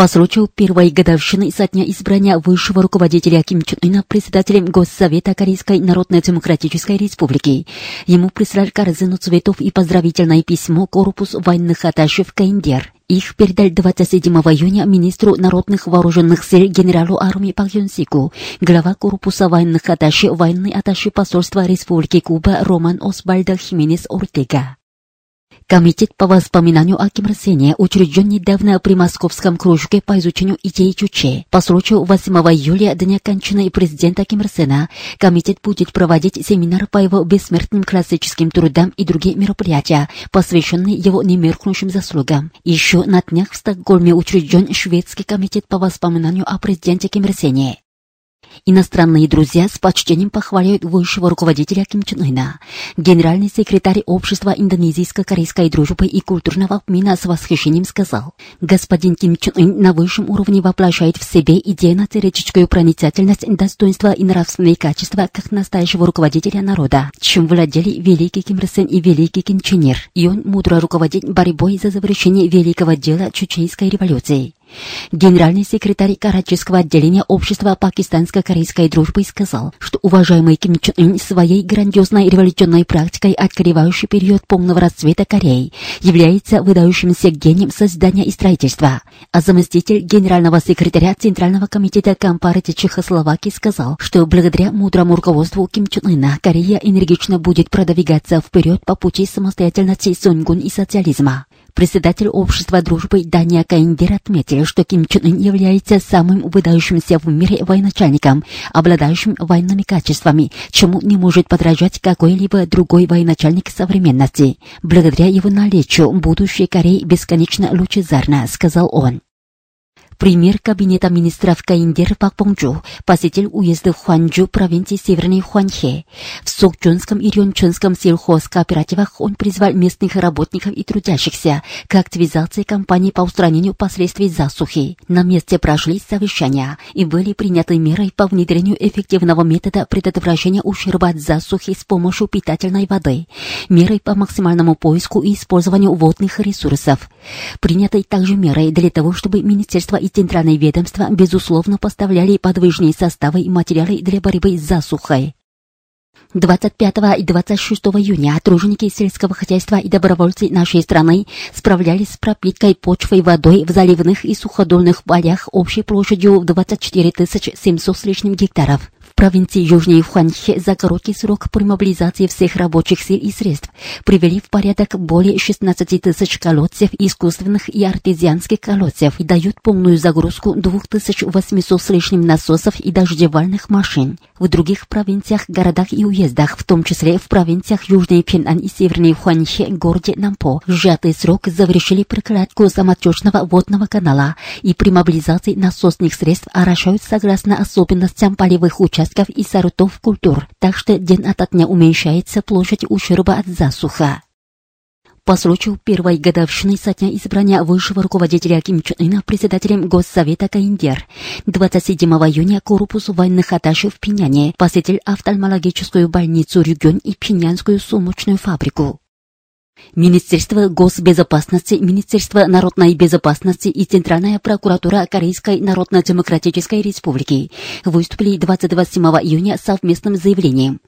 По случаю первой годовщины со дня избрания высшего руководителя Ким Чен Ына председателем Госсовета Корейской Народно-Демократической Республики, ему прислали корзину цветов и поздравительное письмо корпус военных атташе в Каиндер. Их передали 27 июня министру народных вооруженных сил генералу армии Пак Юн Сику, глава корпуса военных атташе, военный атташе посольства Республики Куба Роман Освальдо Хименес Ортега. Комитет по воспоминанию о Ким Ир учрежден недавно при Московском кружке по изучению идей Чуче. По случаю 8 июля, дня кончины президента Ким Ир комитет будет проводить семинар по его бессмертным классическим трудам и другие мероприятия, посвященные его немеркнущим заслугам. Еще на днях в Стокгольме учрежден шведский комитет по воспоминанию о президенте Ким Ир. Иностранные друзья с почтением похваляют высшего руководителя Ким Чен Ына. Генеральный секретарь Общества индонезийско-корейской дружбы и культурного обмена с восхищением сказал, господин Ким Чен Ын на высшем уровне воплощает в себе идейно-теоретическую проницательность, достоинство и нравственные качества как настоящего руководителя народа, чем владели великий Ким Ир и великий Ким Чен Ир. И он мудро руководит борьбой за завершение великого дела Чучейской революции. Генеральный секретарь Карачевского отделения Общества пакистанско-корейской дружбы сказал, что уважаемый Ким Чен Ын своей грандиозной революционной практикой, открывающей период полного расцвета Кореи, является выдающимся гением создания и строительства. А заместитель генерального секретаря Центрального комитета Компартии Чехословакии сказал, что благодаря мудрому руководству Ким Чен Ына Корея энергично будет продвигаться вперед по пути самостоятельности Сунгун и социализма. Председатель общества дружбы Дания Каиндер отметил, что Ким Чен Ын является самым выдающимся в мире военачальником, обладающим военными качествами, чему не может подражать какой-либо другой военачальник современности. Благодаря его наличию будущее Кореи бесконечно лучезарно, сказал он. Премьер Кабинета министров Каиндер Пак Понджу посетил уезды Хуанчжу провинции Северной Хуанхе. В Сокчунском и Рюнчунском сельхозкооперативах он призвал местных работников и трудящихся к активизации кампании по устранению последствий засухи. На месте прошли совещания и были приняты меры по внедрению эффективного метода предотвращения ущерба от засухи с помощью питательной воды, меры по максимальному поиску и использованию водных ресурсов. Приняты также меры для того, чтобы Министерство и центральные ведомства, безусловно, поставляли подвижные составы и материалы для борьбы с засухой. 25 и 26 июня труженики сельского хозяйства и добровольцы нашей страны справлялись с пропиткой почвой водой в заливных и суходольных полях общей площадью в 24 700 с лишним гектаров. Провинции Южной Хуанхе за короткий срок при мобилизации всех рабочих сил и средств привели в порядок более 16 тысяч колодцев, искусственных и артезианских колодцев и дают полную загрузку 2800 с лишним насосов и дождевальных машин. В других провинциях, городах и уездах, в том числе в провинциях Южной Пенан и Северной Хуанхе, городе Нампо, в сжатый срок завершили прокладку самотечного водного канала и при мобилизации насосных средств орошают согласно особенностям полевых участков и сортов культур, так что день ото дня уменьшается площадь ущерба от засуха. По случаю первой годовщины со дня избрания высшего руководителя Ким Чен Ына председателем Госсовета Каиндер 27 июня корпус военных атташе в Пиняне посетил офтальмологическую больницу Рюгён и Пинянскую сумочную фабрику. Министерство госбезопасности, Министерство народной безопасности и Центральная прокуратура Корейской Народно-Демократической Республики выступили 27 июня совместным заявлением.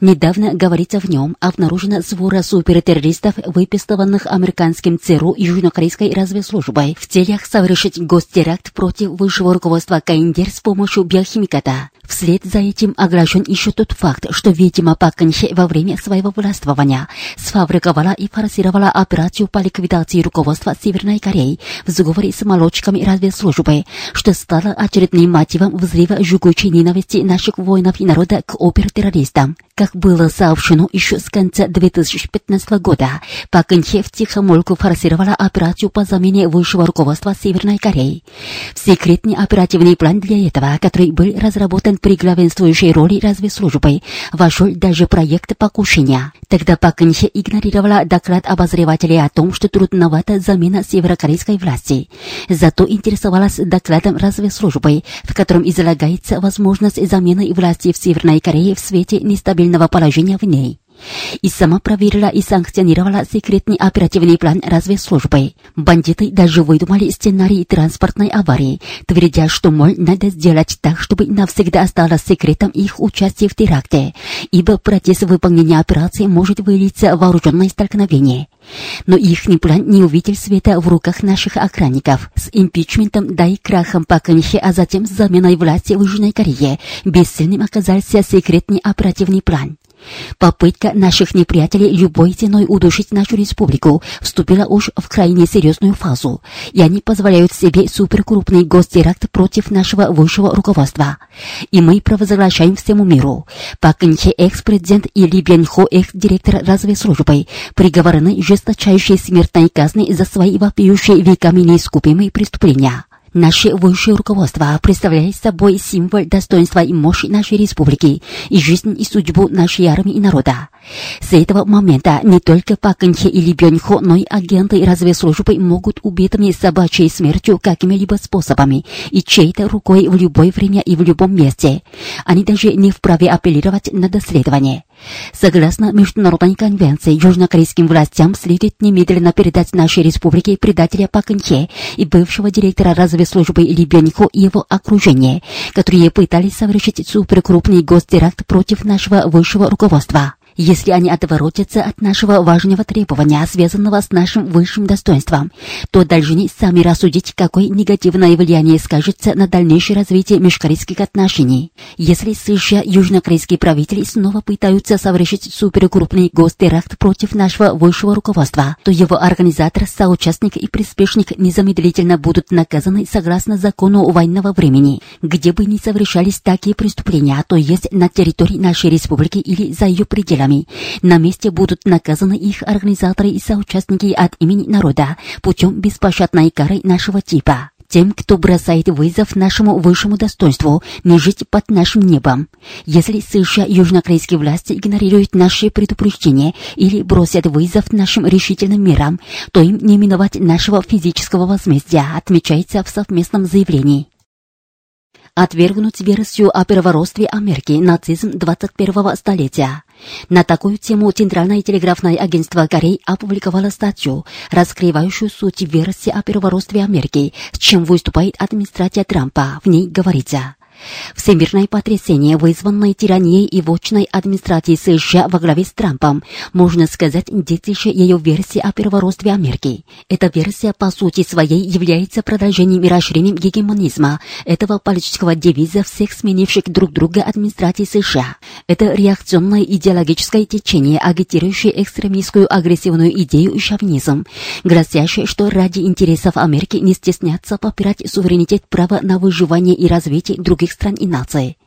Недавно, говорится в нем, обнаружена свора супертеррористов, выпистованных американским ЦРУ и южнокорейской разведслужбой в целях совершить гостеракт против высшего руководства КНДР с помощью биохимиката. Вслед за этим оглашен еще тот факт, что, видимо, Пак Кын Хе во время своего властвования сфабриковала и форсировала операцию по ликвидации руководства Северной Кореи в сговоре с молодчиками разведслужбы, что стало очередным мотивом взрыва жгучей ненависти наших воинов и народа к опер-террористам. Как было сообщено еще с конца 2015 года, Пак Кынхе втихомольку форсировала операцию по замене высшего руководства Северной Кореи. В секретный оперативный план для этого, который был разработан при главенствующей роли разведслужбы, вошел даже проект покушения. Тогда Пак Кынхе игнорировала доклад обозревателей о том, что трудновата замена северокорейской власти. Зато интересовалась докладом разведслужбы, в котором излагается возможность замены власти в Северной Корее в свете нестабильности стабильного положения в ней. И сама проверила и санкционировала секретный оперативный план разведслужбы. Бандиты даже выдумали сценарий транспортной аварии, твердя, что, мол, надо сделать так, чтобы навсегда осталось секретом их участие в теракте, ибо процесс выполнения операции может вылиться в вооруженное столкновение. Но ихний план не увидел света в руках наших охранников. С импичментом, да и крахом по Канихе, а затем с заменой власти в Южной Корее, бессильным оказался секретный оперативный план. Попытка наших неприятелей любой ценой удушить нашу республику вступила уж в крайне серьезную фазу, и они позволяют себе суперкрупный гостеракт против нашего высшего руководства. И мы провозглашаем всему миру. Пак Инхе, экс-президент, и Ли Бен Хо, экс-директор разведслужбы, приговорены жесточайшей смертной казни за свои вопиющие веками неискупимые преступления. Наше высшее руководство представляет собой символ достоинства и мощи нашей республики и жизнь и судьбу нашей армии и народа. С этого момента не только Паканхе или Бёньхо, но и агенты разведслужбы могут убитыми собачьей смертью какими-либо способами и чьей-то рукой в любое время и в любом месте. Они даже не вправе апеллировать на доследование. Согласно Международной конвенции, южнокорейским властям следует немедленно передать нашей республике предателя Паканхе и бывшего директора разведслужбы Ли Бёньхо и его окружение, которые пытались совершить суперкрупный гостеракт против нашего высшего руководства. Если они отворотятся от нашего важного требования, связанного с нашим высшим достоинством, то должны сами рассудить, какое негативное влияние скажется на дальнейшее развитие межкорейских отношений. Если США южнокорейские правители снова пытаются совершить суперкрупный гостеракт против нашего высшего руководства, то его организатор, соучастник и приспешник незамедлительно будут наказаны согласно закону военного времени, где бы ни совершались такие преступления, то есть на территории нашей республики или за ее пределами делами. На месте будут наказаны их организаторы и соучастники от имени народа путем беспощадной кары нашего типа тем, кто бросает вызов нашему высшему достоинству, не жить под нашим небом. Если США южнокорейские власти игнорируют наши предупреждения или бросят вызов нашим решительным мерам, то им не миновать нашего физического возмездия, отмечается в совместном заявлении отвергнуть версию о первородстве Америки нацизм 21-го столетия. На такую тему Центральное телеграфное агентство Кореи опубликовало статью, раскрывающую суть версии о первородстве Америки, с чем выступает администрация Трампа. В ней говорится. Всемирное потрясение, вызванное тиранией и вочной администрацией США во главе с Трампом, можно сказать, детище ее версии о первородстве Америки. Эта версия по сути своей является продолжением и расширением гегемонизма этого политического девиза всех сменивших друг друга администрации США. Это реакционное идеологическое течение, агитирующее экстремистскую агрессивную идею и шовинизм, гласящее, что ради интересов Америки не стесняться попирать суверенитет права на выживание и развитие других стран и наций.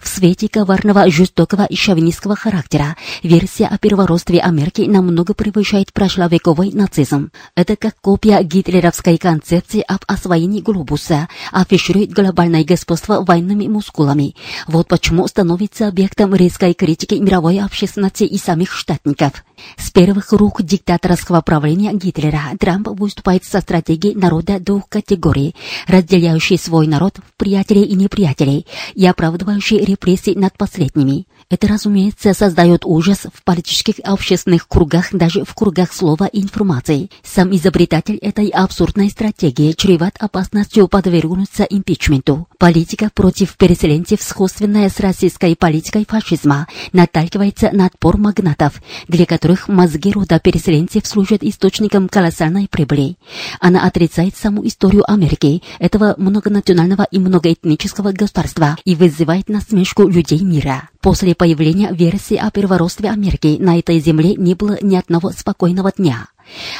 В свете коварного, жестокого и шовинистского характера версия о первородстве Америки намного превышает прошловековый нацизм. Это как копия гитлеровской концепции об освоении глобуса, афиширует глобальное господство военными мускулами. Вот почему становится объектом резкой критики мировой общественности и самих штатников. С первых рук диктаторского правления Гитлера Трамп выступает со стратегией народа двух категорий, разделяющей свой народ в приятелей и неприятелей, и оправдывающей репрессии над последними. Это, разумеется, создает ужас в политических общественных кругах, даже в кругах слова и информации. Сам изобретатель этой абсурдной стратегии чреват опасностью подвергнуться импичменту. Политика против переселенцев, сходственная с российской политикой фашизма, наталкивается на отпор магнатов, для которых мозги рода переселенцев служат источником колоссальной прибыли. Она отрицает саму историю Америки, этого многонационального и многоэтнического государства, и вызывает насмешку людей мира. После появления версии о первородстве Америки на этой земле не было ни одного спокойного дня.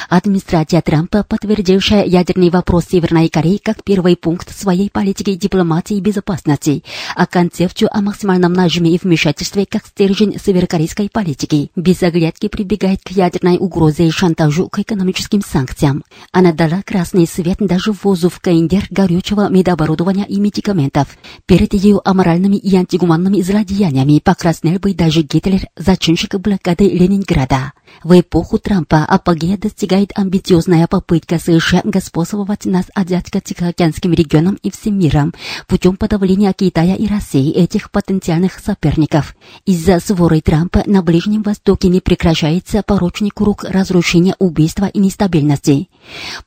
Администрация Трампа, подтвердившая ядерный вопрос Северной Кореи как первый пункт своей политики дипломатии и безопасности, а концепцию о максимальном нажиме и вмешательстве как стержень северокорейской политики, без оглядки прибегает к ядерной угрозе и шантажу к экономическим санкциям. Она дала красный свет даже ввозу в КНДР горючего медоборудования и медикаментов. Перед ее аморальными и антигуманными злодеяниями покраснел бы даже Гитлер, зачинщик блокады Ленинграда. В эпоху Трампа апогея достигает амбициозная попытка США господствовать над Азиатско-Тихоокеанским регионом и всем миром путем подавления Китая и России этих потенциальных соперников. Из-за своры Трампа на Ближнем Востоке не прекращается порочный круг разрушения, убийства и нестабильности.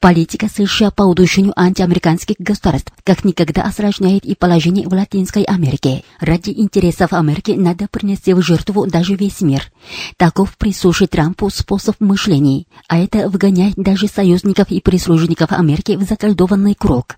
Политика США по удушению антиамериканских государств как никогда осложняет и положение в Латинской Америке. Ради интересов Америки надо принести в жертву даже весь мир. Таков присущий Трампу способ мышления, а это вгоняет даже союзников и прислужников Америки в заколдованный круг.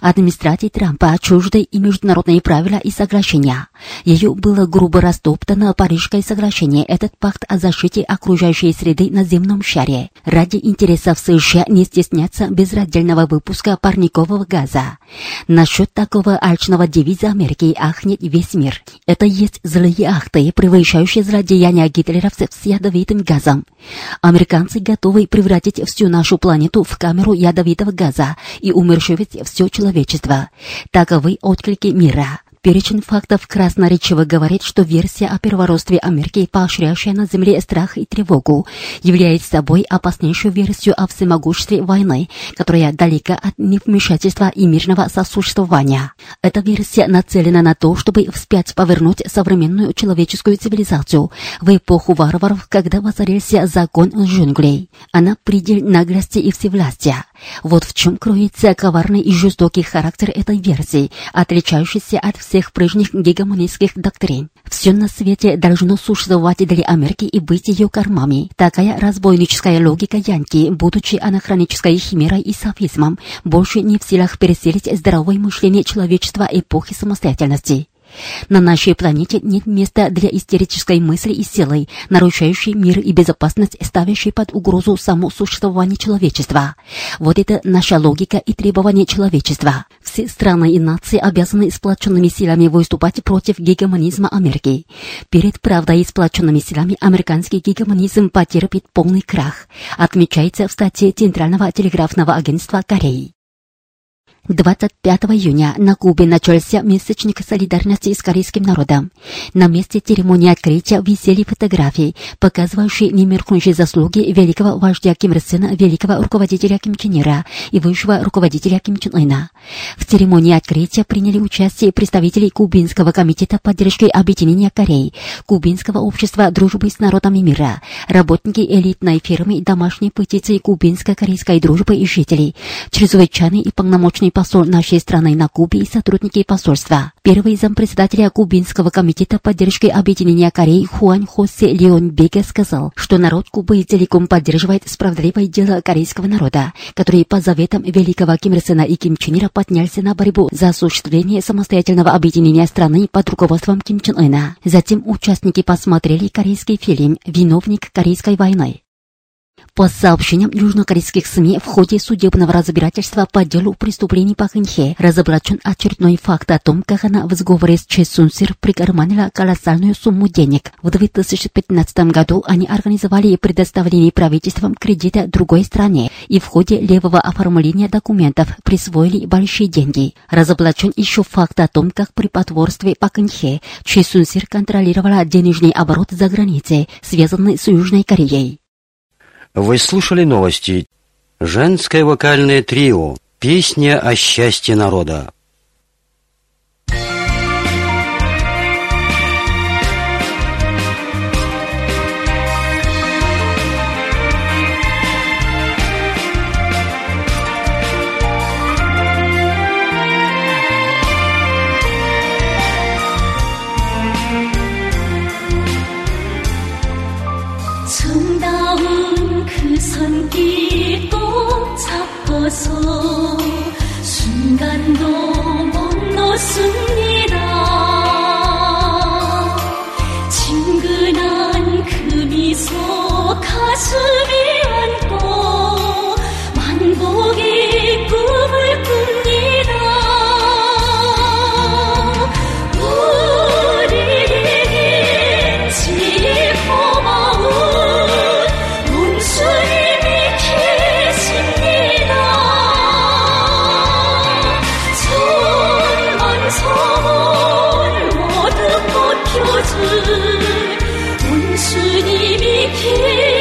Администрации Трампа чужды и международные правила и соглашения. Ее было грубо растоптано Парижское соглашение, этот пакт о защите окружающей среды на земном шаре. Ради интересов США не стесняться безраздельного выпуска парникового газа. Насчет такого алчного девиза Америки ахнет весь мир. Это есть злые акты, превышающие злодеяния гитлеровцев с ядовитым газом. Американцы готовы превратить всю нашу планету в камеру ядовитого газа и умерщвить все человечество. Таковы отклики мира. Перечень фактов красноречиво говорит, что версия о первородстве Америки, поощряющая на Земле страх и тревогу, является собой опаснейшую версию о всемогуществе войны, которая далека от невмешательства и мирного сосуществования. Эта версия нацелена на то, чтобы вспять повернуть современную человеческую цивилизацию в эпоху варваров, когда воцарился закон джунглей. Она предель наглости и всевластия. Вот в чем кроется коварный и жестокий характер этой версии, отличающийся от всех прежних гегемонистских доктрин. Все на свете должно существовать для Америки и быть ее кормами. Такая разбойническая логика Янки, будучи анахронической химерой и софизмом, больше не в силах переселить здоровое мышление человечества эпохи самостоятельности. На нашей планете нет места для истерической мысли и силы, нарушающей мир и безопасность, ставящей под угрозу само существование человечества. Вот это наша логика и требования человечества. Все страны и нации обязаны сплоченными силами выступать против гегемонизма Америки. Перед правдой сплоченными силами американский гегемонизм потерпит полный крах, отмечается в статье Центрального телеграфного агентства Кореи. 25 июня на Кубе начался месячник солидарности с корейским народом. На месте церемонии открытия висели фотографии, показывающие немеркнущие заслуги великого вождя Ким Ир Сена, великого руководителя Ким Чен Ира и высшего руководителя Ким Чен Ына. В церемонии открытия приняли участие представители Кубинского комитета поддержки объединения Кореи, Кубинского общества дружбы с народами мира, работники элитной фирмы домашней петиции кубинско-корейской дружбы и жителей, чрезвычайный и полномочный посол нашей страны на Кубе и сотрудники посольства. Первый зампредседателя Кубинского комитета поддержки объединения Кореи Хуан Хосе Леон Беге сказал, что народ Кубы целиком поддерживает справедливое дело корейского народа, который по заветам великого Ким Ир и Ким Чен Ира поднялся на борьбу за осуществление самостоятельного объединения страны под руководством Ким Чен Ына. Затем участники посмотрели корейский фильм «Виновник корейской войны». По сообщениям южнокорейских СМИ, в ходе судебного разбирательства по делу преступлений по Хэнхе разоблачен очередной факт о том, как она в сговоре с Че Сун Сир прикарманила колоссальную сумму денег. В 2015 году они организовали предоставление правительством кредита другой стране и в ходе левого оформления документов присвоили большие деньги. Разоблачен еще факт о том, как при потворстве по Хэнхе Че Сун Сир контролировала денежный оборот за границей, связанный с Южной Кореей. Вы слушали новости. Женское вокальное трио. Песня о счастье народа. 是你明天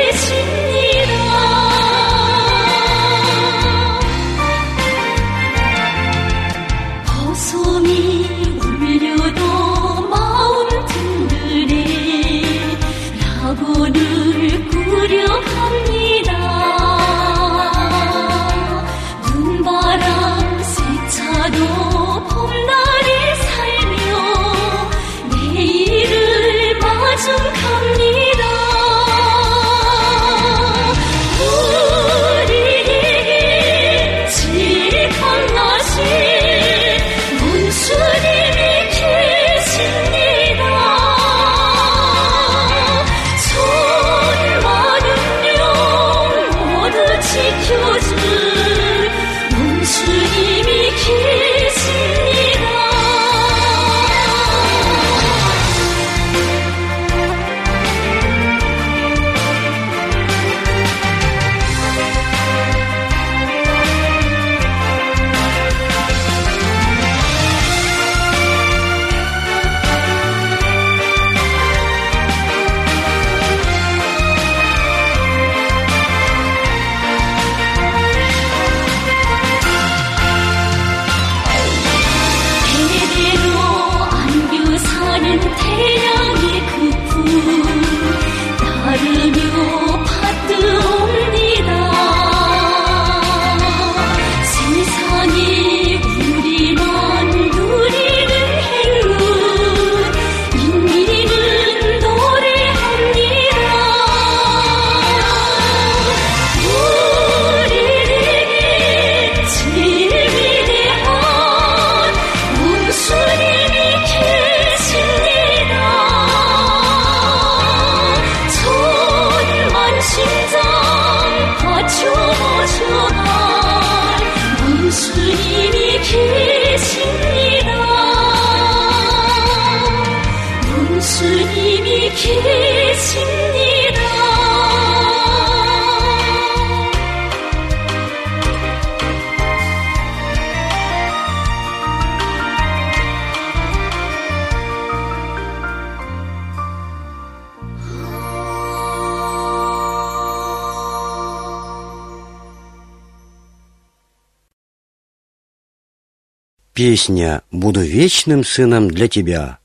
Песня «Буду вечным сыном для тебя»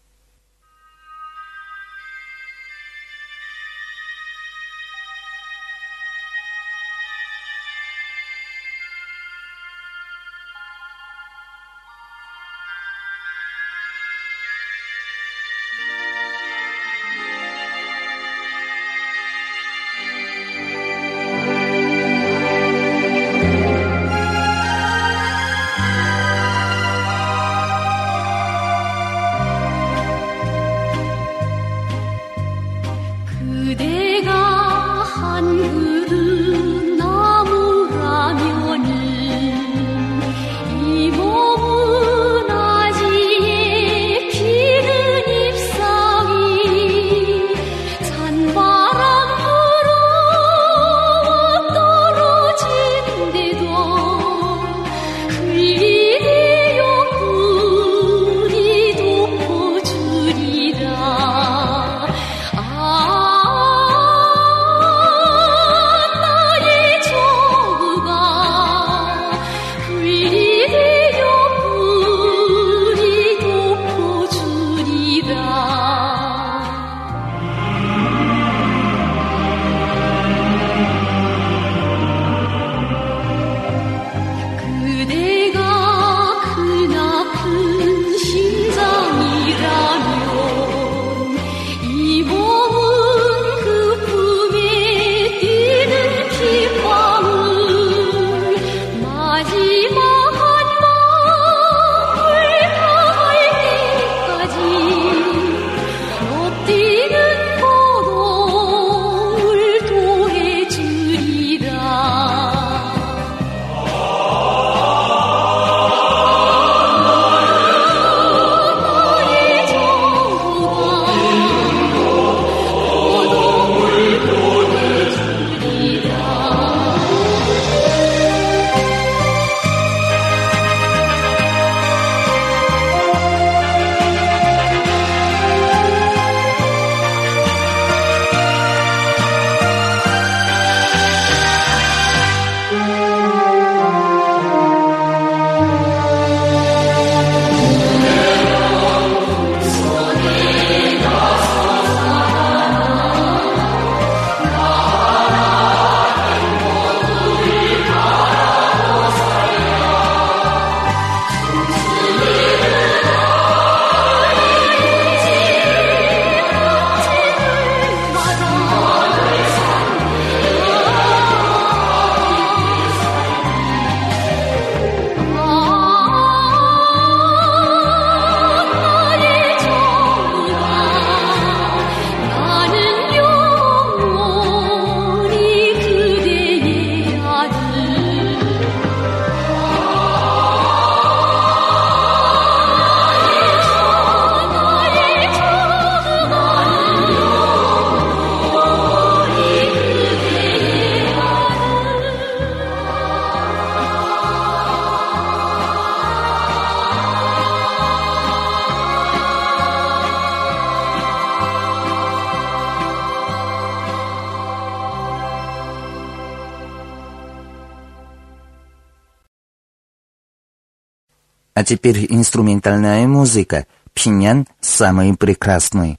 А теперь инструментальная музыка. Пхеньян самый прекрасный.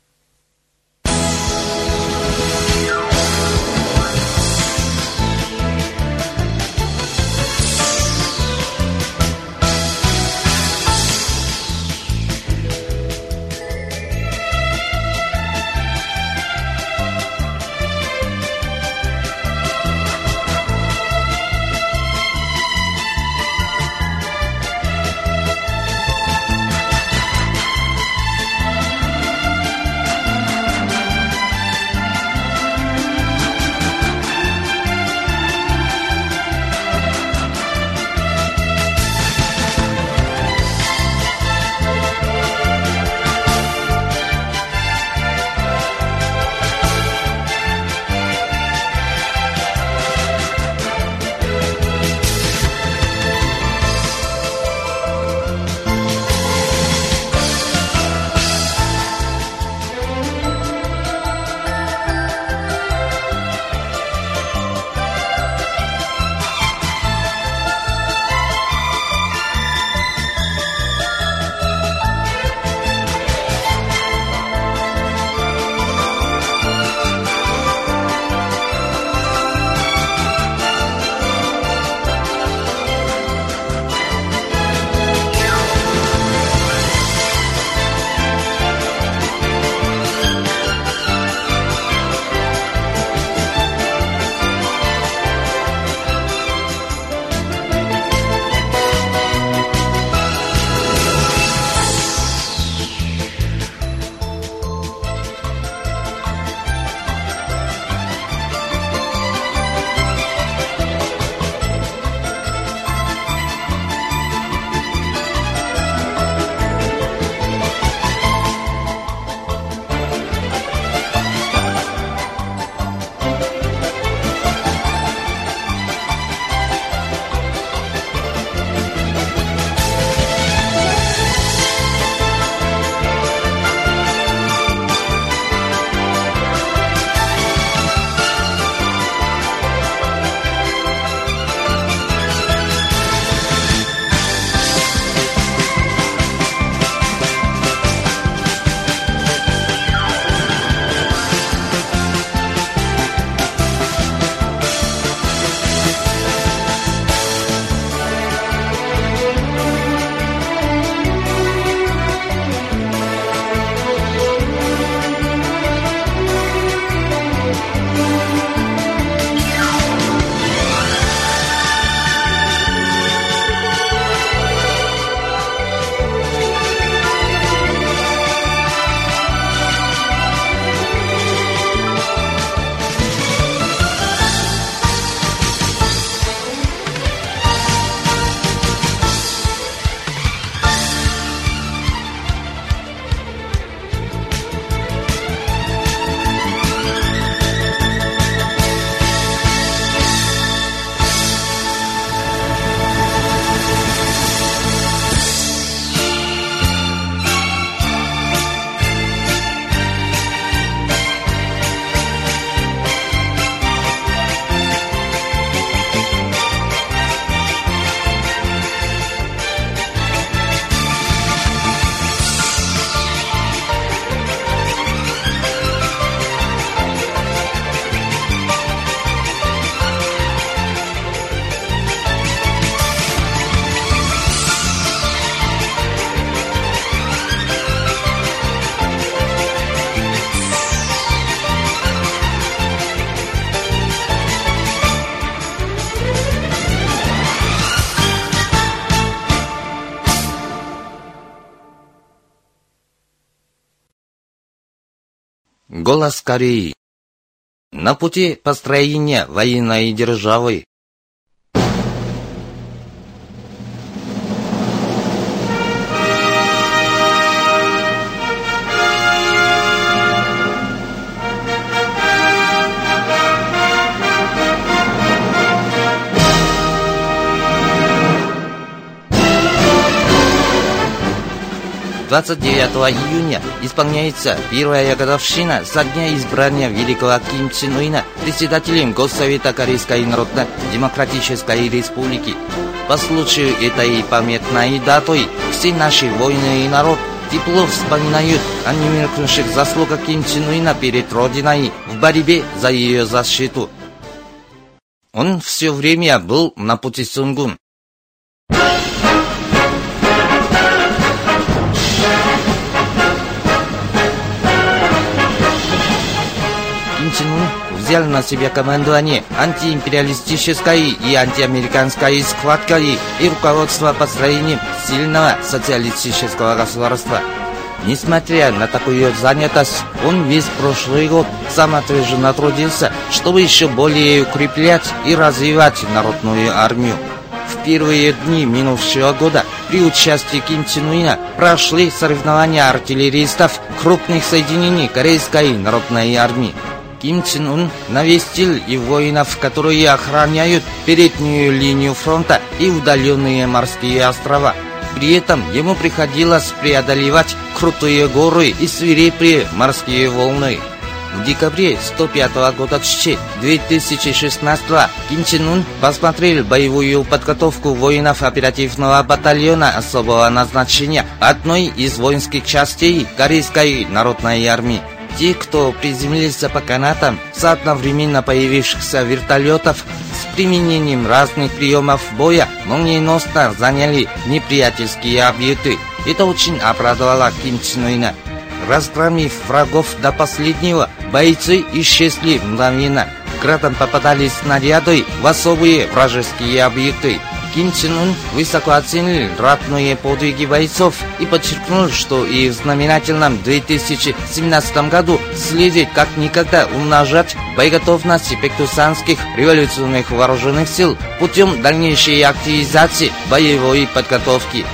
Голос Кореи. На пути построения военной державы. Двадцать девятого июня исполняется первая годовщина со дня избрания великого Ким Чен Уина председателем Госсовета Корейской Народно-Демократической Республики. По случаю этой памятной датой все наши воины и народ тепло вспоминают о немеркнувших заслугах Ким Чен Уина перед Родиной в борьбе за ее защиту. Он все время был на пути Сунгун. Ун взял на себя командование антиимпериалистической и антиамериканской схваткой и руководство построением сильного социалистического государства. Несмотря на такую занятость, он весь прошлый год самоотверженно трудился, чтобы еще более укреплять и развивать народную армию. В первые дни минувшего года при участии Ким Чен Уина прошли соревнования артиллеристов крупных соединений Корейской народной армии. Ким Чен Ун навестил и воинов, которые охраняют переднюю линию фронта и удаленные морские острова. При этом ему приходилось преодолевать крутые горы и свирепые морские волны. В декабре 105 года 2016 Ким Чен Ун посмотрел боевую подготовку воинов оперативного батальона особого назначения одной из воинских частей Корейской народной армии. Те, кто приземлился по канатам с одновременно появившихся вертолетов с применением разных приемов боя, молниеносно заняли неприятельские объекты. Это очень обрадовало Ким Чен Уина. Разгромив врагов до последнего, бойцы исчезли мгновенно. Градом попадались снаряды в особые вражеские объекты. Ким высоко оценил ратные подвиги бойцов и подчеркнул, что и в знаменательном 2017 году следует как никогда умножать боеготовность пектусанских революционных вооруженных сил путем дальнейшей активизации боевой подготовки.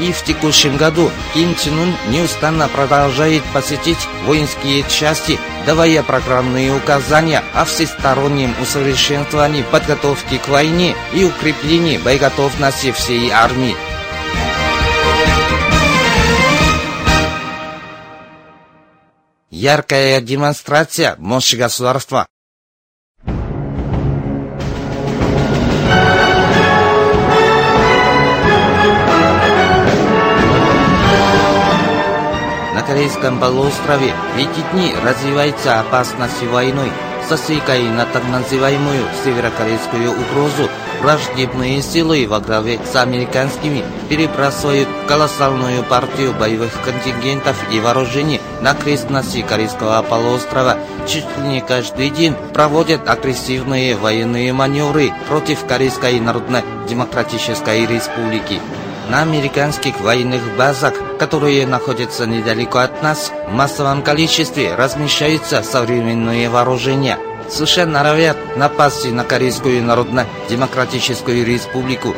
И в текущем году Ким Чен Ун неустанно продолжает посетить воинские части, давая программные указания о всестороннем усовершенствовании подготовки к войне и укреплении боеготовности всей армии. Яркая демонстрация мощи государства. На Корейском полуострове в эти дни развивается опасность войной. Со ссылкой на так называемую северокорейскую угрозу враждебные силы во главе с американскими перебрасывают колоссальную партию боевых контингентов и вооружений на окрестности Корейского полуострова. Чуть ли не каждый день проводят агрессивные военные маневры против Корейской Народно-Демократической Республики. На американских военных базах, которые находятся недалеко от нас, в массовом количестве размещаются современные вооружения. США норовят напасть на Корейскую Народно-Демократическую Республику.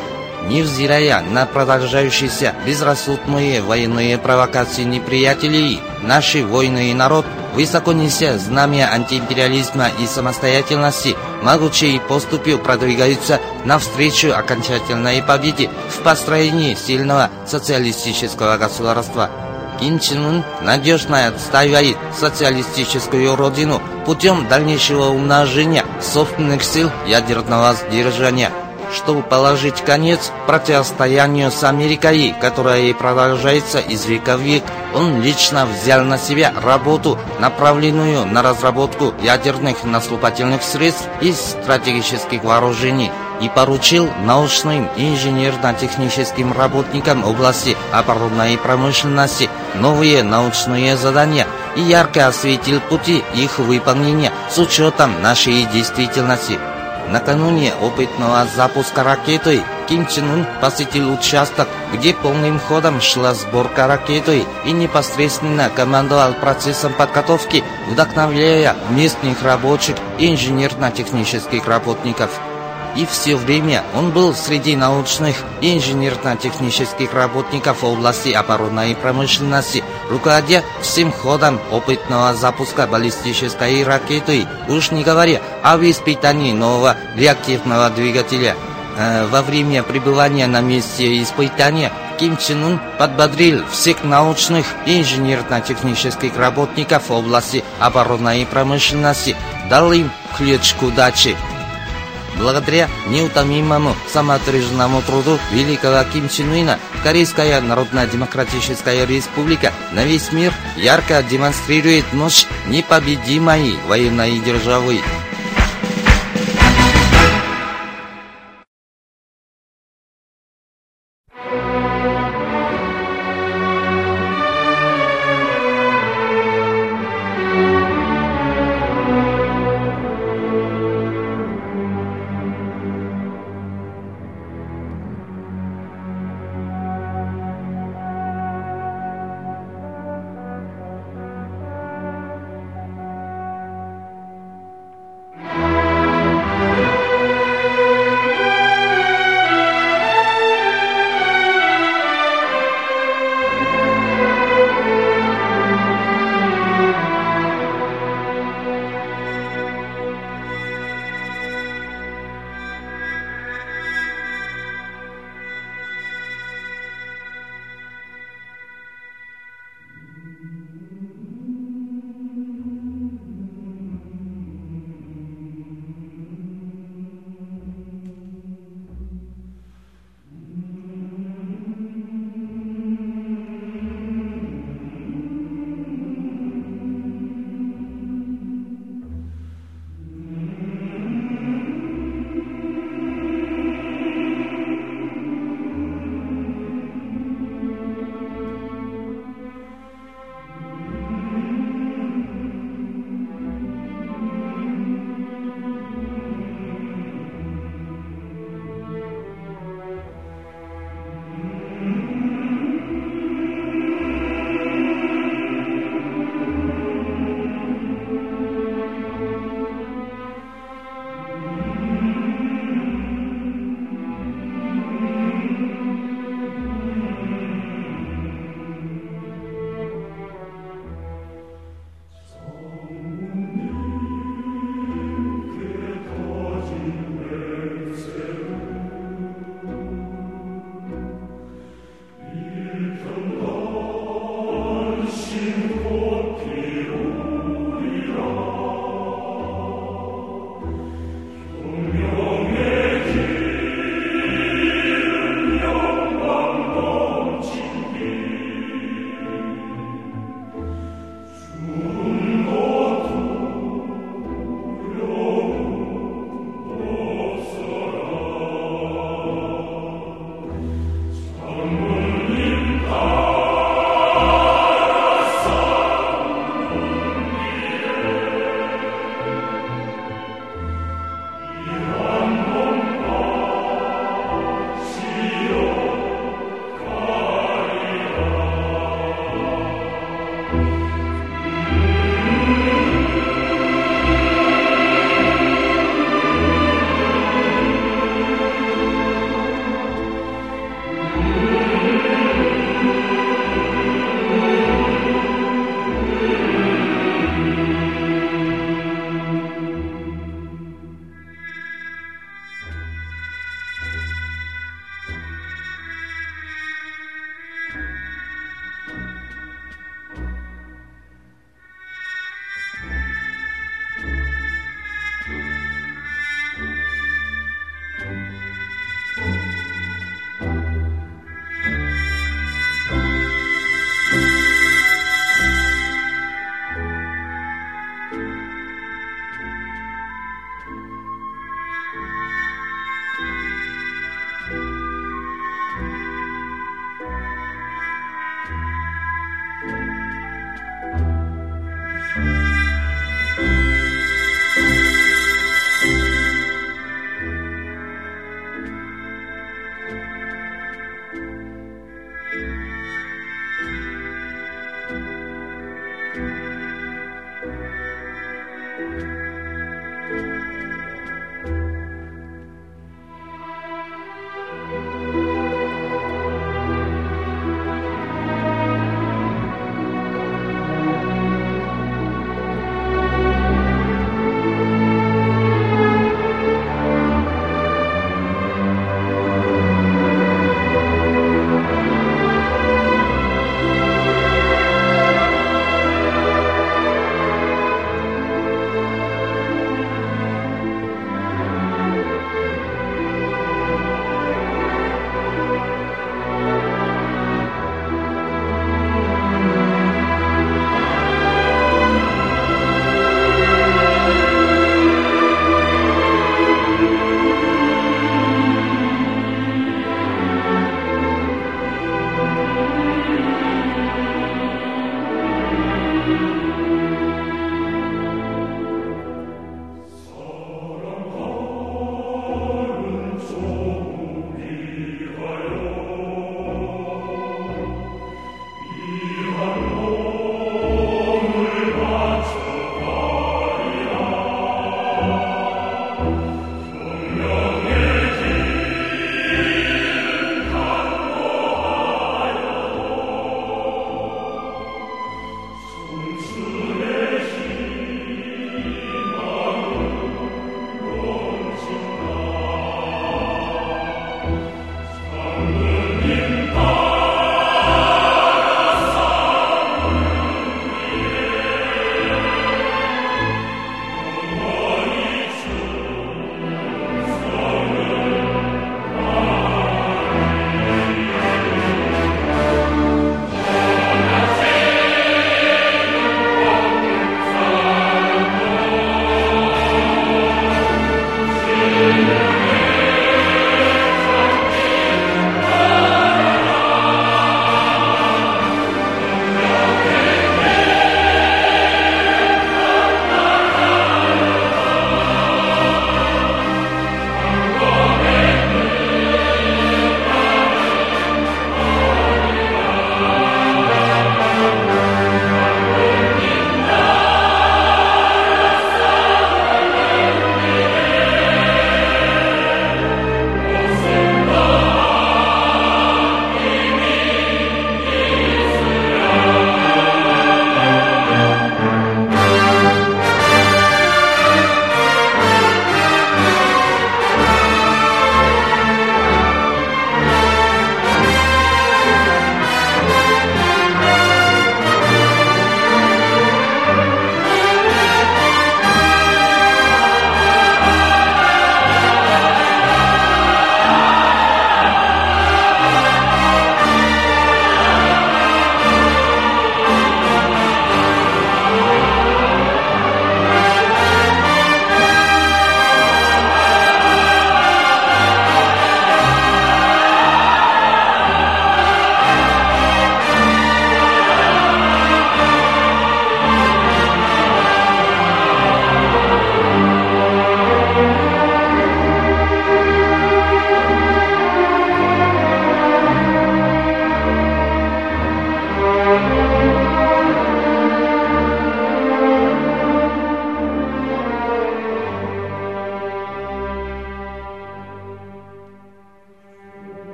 Невзирая на продолжающиеся безрассудные военные провокации неприятелей, наши воины и народ, высоко неся знамя антиимпериализма и самостоятельности, могучей поступью продвигаются навстречу окончательной победе в построении сильного социалистического государства. Ким Чен Ун надежно отстаивает социалистическую родину путем дальнейшего умножения собственных сил ядерного сдержания – чтобы положить конец противостоянию с Америкой, которое продолжается из века в век, он лично взял на себя работу, направленную на разработку ядерных наступательных средств и стратегических вооружений и поручил научным и инженерно-техническим работникам области оборонной промышленности новые научные задания и ярко осветил пути их выполнения с учетом нашей действительности. Накануне опытного запуска ракеты Ким Чен Ын посетил участок, где полным ходом шла сборка ракеты и непосредственно командовал процессом подготовки, вдохновляя местных рабочих и инженерно-технических работников. И все время он был среди научных и инженерно-технических работников области оборонной промышленности, руководя всем ходом опытного запуска баллистической ракеты, уж не говоря о испытании нового реактивного двигателя. Э, Во время пребывания на месте испытания Ким Чен Ын подбодрил всех научных и инженерно-технических работников области оборонной промышленности, дал им клеточку дачи. Благодаря неутомимому самоотверженному труду великого Ким Чен Ына, Корейская Народно-Демократическая Республика на весь мир ярко демонстрирует мощь непобедимой военной державы.